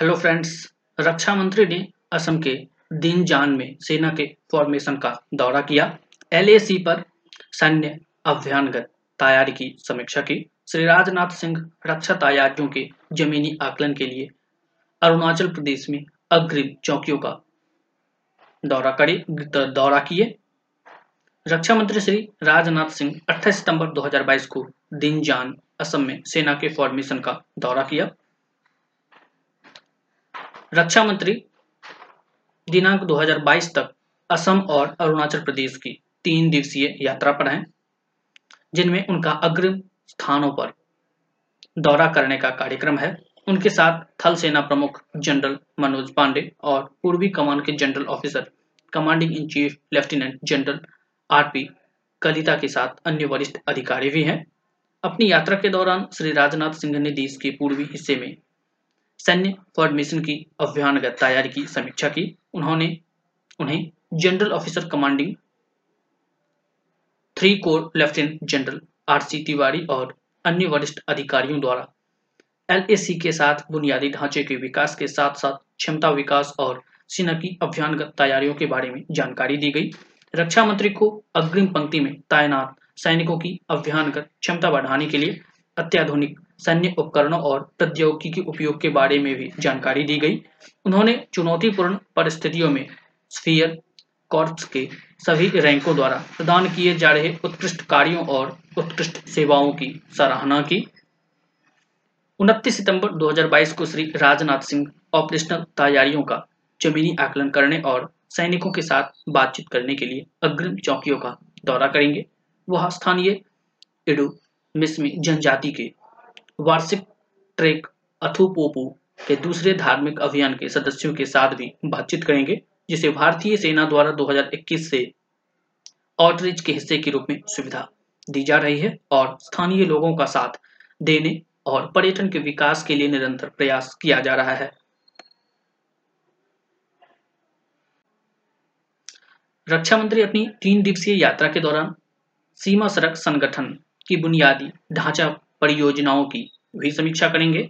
Hello friends रक्षा मंत्री ने असम के दिनजान में सेना के फॉर्मेशन का दौरा किया। एलएसी पर सैन्य अभियानगत तैयारी की समीक्षा की। श्री राजनाथ सिंह रक्षा तैयारियों के जमीनी आकलन के लिए अरुणाचल प्रदेश में अग्रिम चौकियों का दौरा करे दौरा किए। रक्षा मंत्री श्री राजनाथ सिंह 28 सितंबर 2022 को दिनजान असम में सेना के फॉर्मेशन का दौरा किया। रक्षा मंत्री दिनांक 2022 तक असम और अरुणाचल प्रदेश की तीन दिवसीय यात्रा पर हैं, जिनमें उनका अग्रिम स्थानों पर दौरा करने का कार्यक्रम है। उनके साथ थल सेना प्रमुख जनरल मनोज पांडे और पूर्वी कमान के general officer, commanding in chief, lieutenant general RP Kalita के साथ अन्य वरिष्ठ अधिकारी भी हैं। अपनी यात्रा के दौरान श्री राजनाथ सिंह ने देश के पूर्वी हिस्से में सैन्य फॉर्मेशन की अभियानगत तैयारी की, समीक्षा की। उन्होंने उन्हें general officer commanding three corps lieutenant general R C Tiwari और अन्य वरिष्ठ अधिकारियों द्वारा एलएसी के साथ बुनियादी ढांचे के विकास के साथ साथ क्षमता विकास और सेना की अभियानगत तैयारियों के बारे में जानकारी दी गई। रक्षा मंत्री को अग्रिम पंक्ति में तैनात सैनिकों की अभियानगत क्षमता बढ़ाने के लिए अत्याधुनिक सैन्य उपकरणों और प्रौद्योगिकी के उपयोग के बारे में भी जानकारी दी गई। उन्होंने चुनौतीपूर्ण परिस्थितियों में स्फीयर कॉर्प्स के सभी रैंकों द्वारा प्रदान किए जा रहे उत्कृष्ट कार्यों और उत्कृष्ट सेवाओं की सराहना की। उनतीस सितंबर 2022 को श्री राजनाथ सिंह ऑपरेशनल तैयारियों का जमीनी आकलन करने और सैनिकों के साथ बातचीत करने के लिए अग्रिम चौकियों का दौरा करेंगे। वह स्थानीय इडू मिसमी जनजाति के। वार्षिक ट्रेक अथुपोपू के दूसरे धार्मिक अभियान के सदस्यों के साथ भी बातचीत करेंगे, जिसे भारतीय सेना द्वारा 2021 से आउटरीच के हिस्से के रूप में सुविधा दी जा रही है और स्थानीय लोगों का साथ देने और पर्यटन के विकास के लिए निरंतर प्रयास किया जा रहा है। रक्षा मंत्री अपनी तीन दिवसीय यात्रा के दौरान सीमा सड़क संगठन की बुनियादी ढांचा परियोजनाओं की भी समीक्षा करेंगे।